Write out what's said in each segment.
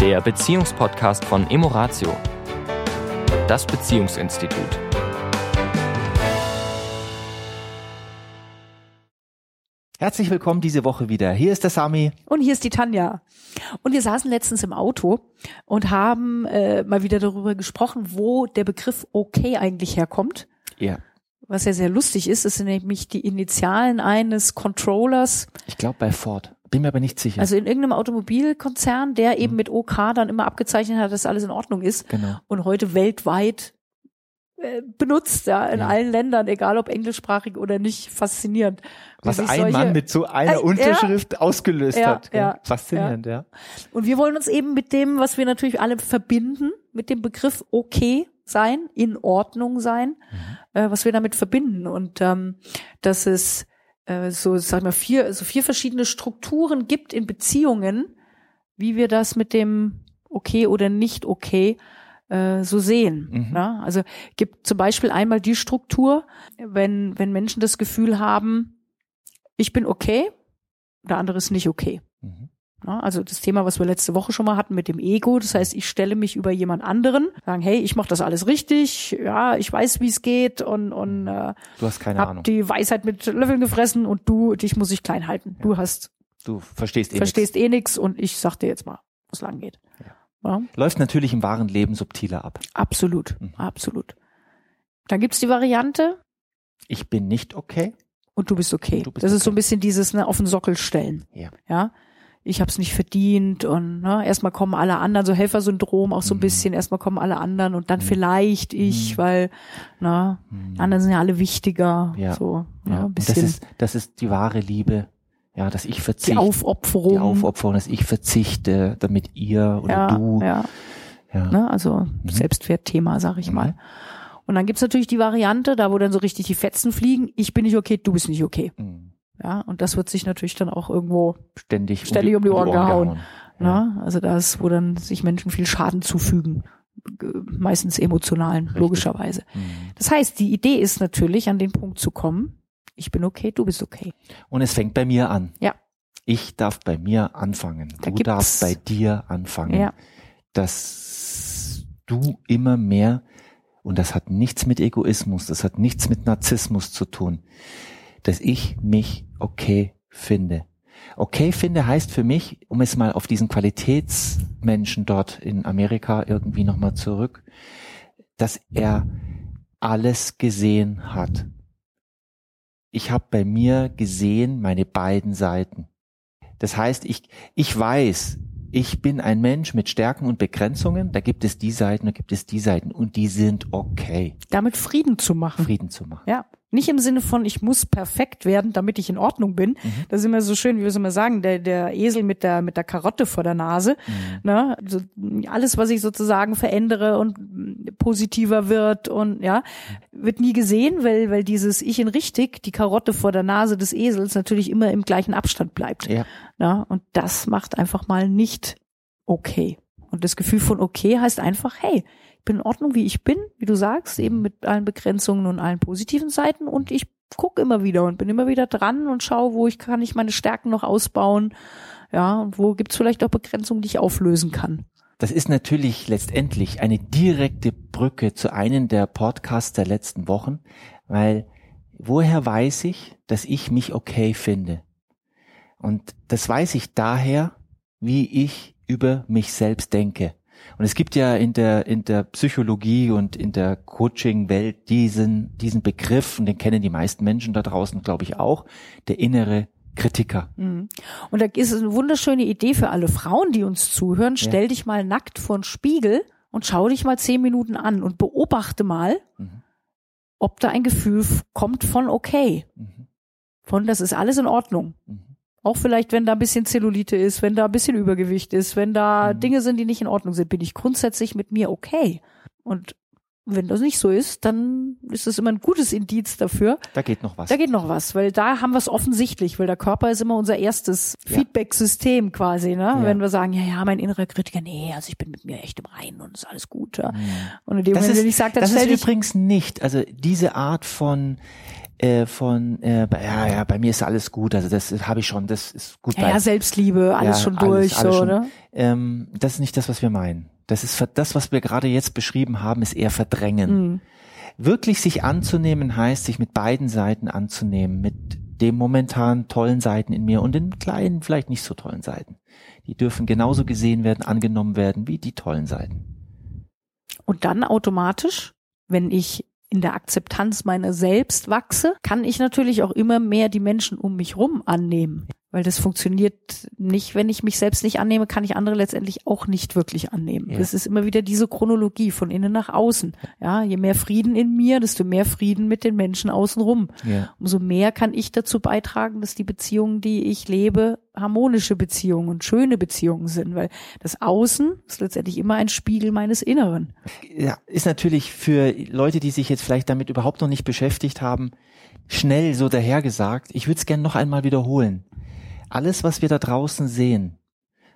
der Beziehungspodcast von Emoratio, das Beziehungsinstitut. Herzlich willkommen diese Woche wieder. Hier ist der Sami. Und hier ist die Tanja. Und wir saßen letztens im Auto und haben äh, mal wieder darüber gesprochen, wo der Begriff okay eigentlich herkommt. Ja. Was ja sehr lustig ist, das sind nämlich die Initialen eines Controllers. Ich glaube bei Ford. Bin mir aber nicht sicher. Also in irgendeinem Automobilkonzern, der eben mit OK dann immer abgezeichnet hat, dass alles in Ordnung ist. Genau. Und heute weltweit äh, benutzt, ja, in Ja. allen Ländern, egal ob englischsprachig oder nicht, faszinierend. Was ein solche- Mann mit so einer Äh, ja. Unterschrift ausgelöst Ja, hat. gell? ja, Faszinierend, ja. Und wir wollen uns eben mit dem, was wir natürlich alle verbinden, mit dem Begriff okay sein, in Ordnung sein, äh, was wir damit verbinden. Und ähm, dass es äh, so, sag ich mal, vier, so vier verschiedene Strukturen gibt in Beziehungen, wie wir das mit dem okay oder nicht okay äh, so sehen. Mhm. Ja? Also gibt zum Beispiel einmal die Struktur, wenn, wenn Menschen das Gefühl haben, ich bin okay, der andere ist nicht okay. Mhm. Ja, also das Thema, was wir letzte Woche schon mal hatten mit dem Ego, das heißt, ich stelle mich über jemand anderen, sagen, hey, ich mache das alles richtig, ja, ich weiß, wie es geht und und äh, Du hast keine hab Ahnung. die Weisheit mit Löffeln gefressen und du, dich muss ich klein halten. Du hast Du verstehst eh verstehst eh nix und ich sag dir jetzt mal, wo es lang geht. Ja. nichts. Läuft natürlich im wahren Leben subtiler ab. absolut, Mhm. absolut. Dann gibt's die Variante Ich bin nicht okay. und du bist okay. Du bist das ist so okay. ein bisschen dieses ne, auf den Sockel stellen. Ja. Ja. Ich habe es nicht verdient und ne, erstmal kommen alle anderen, so Helfersyndrom auch so ein Mhm. bisschen, erstmal kommen alle anderen und dann Mhm. vielleicht ich, Mhm. weil na, die anderen sind ja alle wichtiger. Ja. So, ja, ein Und das bisschen ist, das ist die wahre Liebe. Ja, dass ich die verzichte. Aufopferung. die Aufopferung, dass ich verzichte, damit ihr oder ja, du. ja, Ja. ne, also Selbstwertthema, sag ich Mhm. mal. Und dann gibt's natürlich die Variante, da wo dann so richtig die Fetzen fliegen, ich bin nicht okay, du bist nicht okay. Hm. Ja, und das wird sich natürlich dann auch irgendwo Ständig, Ständig um die Ohren gehauen. Ja. Ne? Also da ist, wo dann sich Menschen viel Schaden zufügen, G- meistens emotionalen, Richtig. logischerweise. Hm. Das heißt, die Idee ist natürlich, an den Punkt zu kommen, ich bin okay, du bist okay. Und es fängt bei mir an. Ja. Ich darf bei mir anfangen. Da du darfst bei dir anfangen. Ja. Dass du immer mehr, und das hat nichts mit Egoismus, das hat nichts mit Narzissmus zu tun, dass ich mich okay finde. Okay finde heißt für mich, um es mal auf diesen Qualitätsmenschen dort in Amerika irgendwie nochmal zurück, dass er alles gesehen hat. Ich habe bei mir gesehen meine beiden Seiten. Das heißt, ich, ich weiß, ich bin ein Mensch mit Stärken und Begrenzungen. Da gibt es die Seiten, da gibt es die Seiten und die sind okay, Damit Frieden zu machen. Frieden zu machen. Ja. Nicht im Sinne von, ich muss perfekt werden, damit ich in Ordnung bin. Mhm. Das ist immer so schön, wie wir es immer sagen, der, der Esel mit der, mit der Karotte vor der Nase. Mhm. Ne? Also alles, was ich sozusagen verändere und positiver wird und ja, wird nie gesehen, weil, weil dieses Ich in richtig, die Karotte vor der Nase des Esels natürlich immer im gleichen Abstand bleibt. Ja, Ja, und das macht einfach mal nicht okay. Und das Gefühl von okay heißt einfach, hey, ich bin in Ordnung, wie ich bin, wie du sagst, eben mit allen Begrenzungen und allen positiven Seiten und ich gucke immer wieder und bin immer wieder dran und schaue, wo ich kann ich meine Stärken noch ausbauen. Ja, und wo gibt's vielleicht auch Begrenzungen, die ich auflösen kann. das ist natürlich letztendlich eine direkte Brücke zu einem der Podcasts der letzten Wochen, weil woher weiß ich, dass ich mich okay finde? Und das weiß ich daher, wie ich über mich selbst denke. Und es gibt ja in der, in der Psychologie und in der Coaching-Welt diesen, diesen Begriff, und den kennen die meisten Menschen da draußen, glaube ich, auch, der innere Kritiker. Mhm. Und da ist es eine wunderschöne Idee für alle Frauen, die uns zuhören. Stell dich mal nackt vor den Spiegel und schau dich mal zehn Minuten an und beobachte mal, Mhm. ob da ein Gefühl kommt von okay. Mhm. Von das ist alles in Ordnung. Mhm. Auch vielleicht, wenn da ein bisschen Zellulite ist, wenn da ein bisschen Übergewicht ist, wenn da Mhm. Dinge sind, die nicht in Ordnung sind, bin ich grundsätzlich mit mir okay. Und wenn das nicht so ist, dann ist das immer ein gutes Indiz dafür. Da geht noch was. Da geht noch was, weil da haben wir es offensichtlich, weil der Körper ist immer unser erstes Ja. Feedback-System quasi, ne? Ja. Wenn wir sagen, ja, ja, mein innerer Kritiker, nee, also ich bin mit mir echt im Reinen und ist alles gut. Ja? Mhm. Und in dem Das Moment, ist, wenn ich sage, dann das ist übrigens nicht, also diese Art von äh, von äh, ja ja bei mir ist alles gut. Also das habe ich schon das ist gut ja, ja Selbstliebe alles ja, schon durch alles, alles so schon, ne? Ähm, das ist nicht das was wir meinen. Das ist das was wir gerade jetzt beschrieben haben ist eher verdrängen. Mhm. wirklich sich anzunehmen heißt sich mit beiden Seiten anzunehmen mit dem momentan tollen Seiten in mir und den kleinen vielleicht nicht so tollen Seiten. Die dürfen genauso gesehen werden angenommen werden wie die tollen Seiten. Und dann automatisch wenn ich in der Akzeptanz meiner selbst wachse, kann ich natürlich auch immer mehr die Menschen um mich rum annehmen. Weil das funktioniert nicht, wenn ich mich selbst nicht annehme, kann ich andere letztendlich auch nicht wirklich annehmen. Ja. Das ist immer wieder diese Chronologie von innen nach außen. Ja, je mehr Frieden in mir, desto mehr Frieden mit den Menschen außenrum. Ja. Umso mehr kann ich dazu beitragen, dass die Beziehungen, die ich lebe, harmonische Beziehungen und schöne Beziehungen sind, weil das Außen ist letztendlich immer ein Spiegel meines Inneren. Ja, ist natürlich für Leute, die sich jetzt vielleicht damit überhaupt noch nicht beschäftigt haben, schnell so dahergesagt. Ich würde es gerne noch einmal wiederholen alles, was wir da draußen sehen,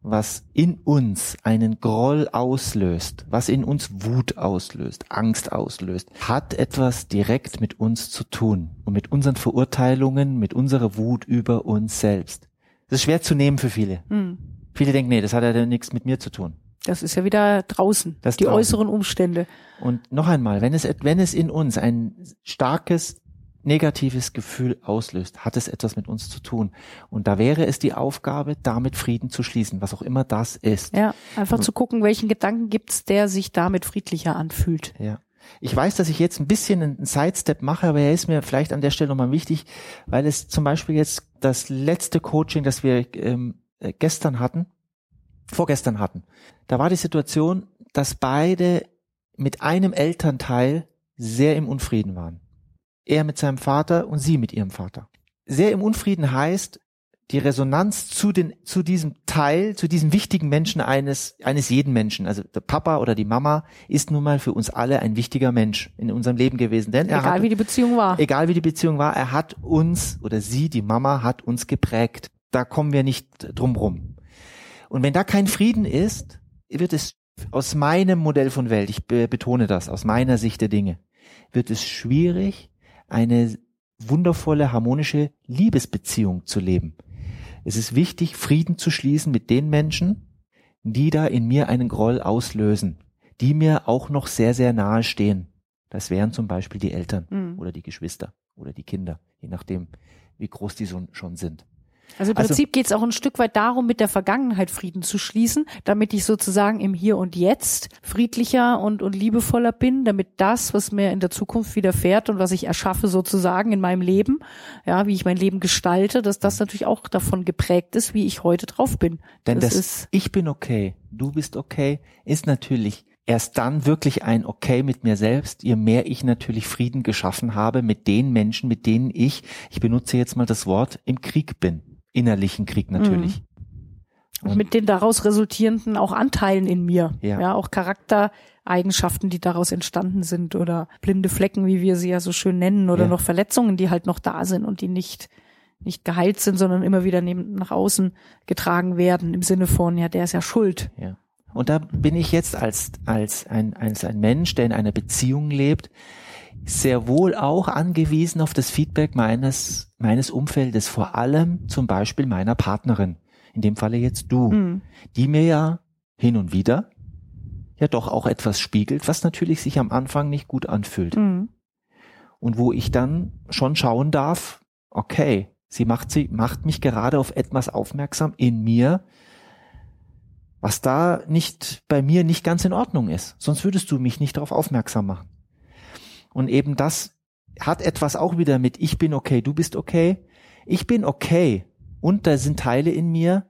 was in uns einen Groll auslöst, was in uns Wut auslöst, Angst auslöst, hat etwas direkt mit uns zu tun und mit unseren Verurteilungen, mit unserer Wut über uns selbst. Das ist schwer zu nehmen für viele. Hm. Viele denken, nee, das hat ja nichts mit mir zu tun. Das ist ja wieder draußen, das die draußen. äußeren Umstände. Und noch einmal, wenn es, wenn es in uns ein starkes negatives Gefühl auslöst, hat es etwas mit uns zu tun. Und da wäre es die Aufgabe, damit Frieden zu schließen, was auch immer das ist. Ja, einfach zu gucken, welchen Gedanken gibt's, der sich damit friedlicher anfühlt. Ja. Ich weiß, dass ich jetzt ein bisschen einen Sidestep mache, aber er ist mir vielleicht an der Stelle nochmal wichtig, weil es zum Beispiel jetzt das letzte Coaching, das wir ähm, äh, gestern hatten, vorgestern hatten, da war die Situation, dass beide mit einem Elternteil sehr im Unfrieden waren er mit seinem Vater und sie mit ihrem Vater. Sehr im Unfrieden heißt, die Resonanz zu den, zu diesem Teil, zu diesem wichtigen Menschen eines, eines jeden Menschen. Also der Papa oder die Mama ist nun mal für uns alle ein wichtiger Mensch in unserem Leben gewesen. Denn er egal hat, wie die Beziehung war. Egal wie die Beziehung war, er hat uns oder sie, die Mama, hat uns geprägt. Da kommen wir nicht drum rum. Und wenn da kein Frieden ist, wird es aus meinem Modell von Welt, ich betone das, aus meiner Sicht der Dinge, wird es schwierig, eine wundervolle, harmonische Liebesbeziehung zu leben. Es ist wichtig, Frieden zu schließen mit den Menschen, die da in mir einen Groll auslösen, die mir auch noch sehr, sehr nahe stehen. Das wären zum Beispiel die Eltern mhm. oder die Geschwister oder die Kinder, je nachdem, wie groß die schon sind. Also im also, Prinzip geht es auch ein Stück weit darum, mit der Vergangenheit Frieden zu schließen, damit ich sozusagen im Hier und Jetzt friedlicher und, und liebevoller bin, damit das, was mir in der Zukunft widerfährt und was ich erschaffe sozusagen in meinem Leben, ja, wie ich mein Leben gestalte, dass das natürlich auch davon geprägt ist, wie ich heute drauf bin. Denn das, das ist ich bin okay, du bist okay, ist natürlich erst dann wirklich ein Okay mit mir selbst, je mehr ich natürlich Frieden geschaffen habe mit den Menschen, mit denen ich, ich benutze jetzt mal das Wort, im Krieg bin innerlichen Krieg natürlich. Mhm. Und mit den daraus resultierenden auch Anteilen in mir. Ja. ja, auch Charaktereigenschaften, die daraus entstanden sind oder blinde Flecken, wie wir sie ja so schön nennen, oder ja. noch Verletzungen, die halt noch da sind und die nicht nicht geheilt sind, sondern immer wieder neben, nach außen getragen werden im Sinne von, ja, der ist ja schuld. Ja. Und da bin ich jetzt als, als ein, als ein Mensch, der in einer Beziehung lebt, sehr wohl auch angewiesen auf das Feedback meines, meines Umfeldes, vor allem zum Beispiel meiner Partnerin, in dem Falle jetzt du, mhm. die mir ja hin und wieder ja doch auch etwas spiegelt, was natürlich sich am Anfang nicht gut anfühlt. Mhm. Und wo ich dann schon schauen darf, okay, sie macht sie, macht mich gerade auf etwas aufmerksam in mir, was da nicht bei mir nicht ganz in Ordnung ist. Sonst würdest du mich nicht darauf aufmerksam machen. Und eben das hat etwas auch wieder mit ich bin okay, du bist okay. Ich bin okay. Und da sind Teile in mir,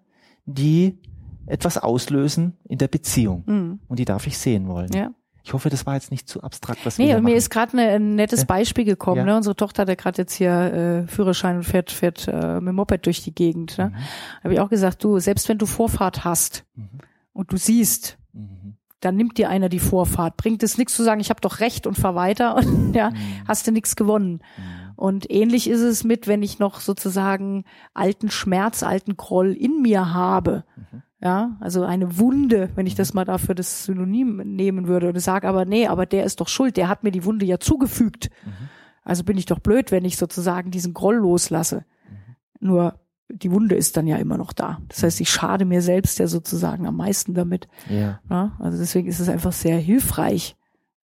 die etwas auslösen in der Beziehung. Mhm. Und die darf ich sehen wollen. Ja. Ich hoffe, das war jetzt nicht zu abstrakt, was nee, wir Nee, mir ist gerade ne, ein nettes Beispiel gekommen. Ja. Ne? Unsere Tochter hat ja gerade jetzt hier äh, Führerschein und fährt, fährt äh, mit dem Moped durch die Gegend. Ne? Mhm. Habe ich auch gesagt, du, selbst wenn du Vorfahrt hast mhm. und du siehst, mhm dann nimmt dir einer die Vorfahrt. Bringt es nichts zu sagen, ich habe doch recht und fahr weiter und ja, mhm. hast du nichts gewonnen. Mhm. Und ähnlich ist es mit, wenn ich noch sozusagen alten Schmerz, alten Groll in mir habe. Mhm. Ja, also eine Wunde, wenn ich das mal dafür das Synonym nehmen würde und sage aber, nee, aber der ist doch schuld, der hat mir die Wunde ja zugefügt. Also bin ich doch blöd, wenn ich sozusagen diesen Groll loslasse. Nur die Wunde ist dann ja immer noch da. Das heißt, ich schade mir selbst ja sozusagen am meisten damit. Ja. Ja, also deswegen ist es einfach sehr hilfreich,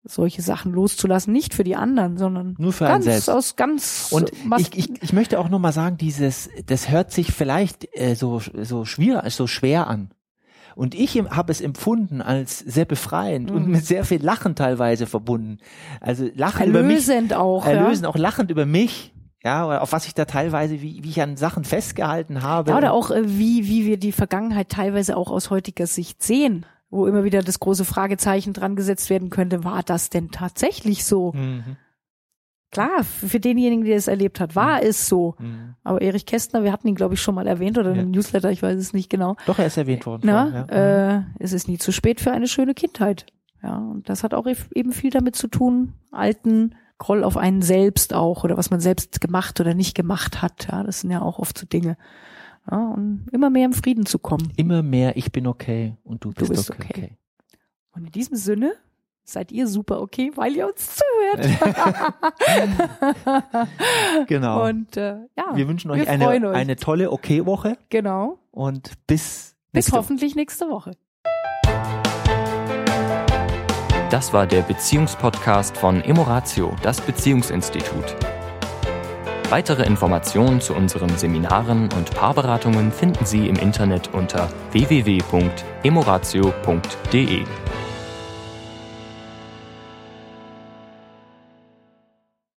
solche Sachen loszulassen, nicht für die anderen, sondern Nur für einen ganz selbst. aus ganz Und ich, ich, ich möchte auch noch mal sagen, dieses, das hört sich vielleicht äh, so, so schwer, so schwer an. Und ich habe es empfunden als sehr befreiend und Mhm. mit sehr viel Lachen teilweise verbunden. Also Lachen über mich, erlösend auch. erlösen, auch lachend über mich. Ja, oder auf was ich da teilweise, wie, wie ich an Sachen festgehalten habe. Ja, oder auch äh, wie, wie wir die Vergangenheit teilweise auch aus heutiger Sicht sehen, wo immer wieder das große Fragezeichen dran gesetzt werden könnte, war das denn tatsächlich so? Mhm. Klar, für denjenigen, der es erlebt hat, war es so. Mhm. Aber Erich Kästner, wir hatten ihn, glaube ich, schon mal erwähnt oder Ja. im Newsletter, ich weiß es nicht genau. Doch, er ist erwähnt worden. Na, ja. Mhm. äh, es ist nie zu spät für eine schöne Kindheit. Ja, und das hat auch eben viel damit zu tun, alten Groll auf einen selbst auch oder was man selbst gemacht oder nicht gemacht hat. Ja, das sind ja auch oft so Dinge. Ja, und immer mehr im Frieden zu kommen. Immer mehr, ich bin okay und du bist, bist okay. okay. okay. Und in diesem Sinne seid ihr super okay, weil ihr uns zuhört. Genau. Und äh, ja, wir wünschen wir euch eine, freuen euch. eine tolle Okay-Woche genau. und bis Bis nächste hoffentlich nächste Woche. Das war der Beziehungspodcast von Emoratio, das Beziehungsinstitut. Weitere Informationen zu unseren Seminaren und Paarberatungen finden Sie im Internet unter www.emoratio.de.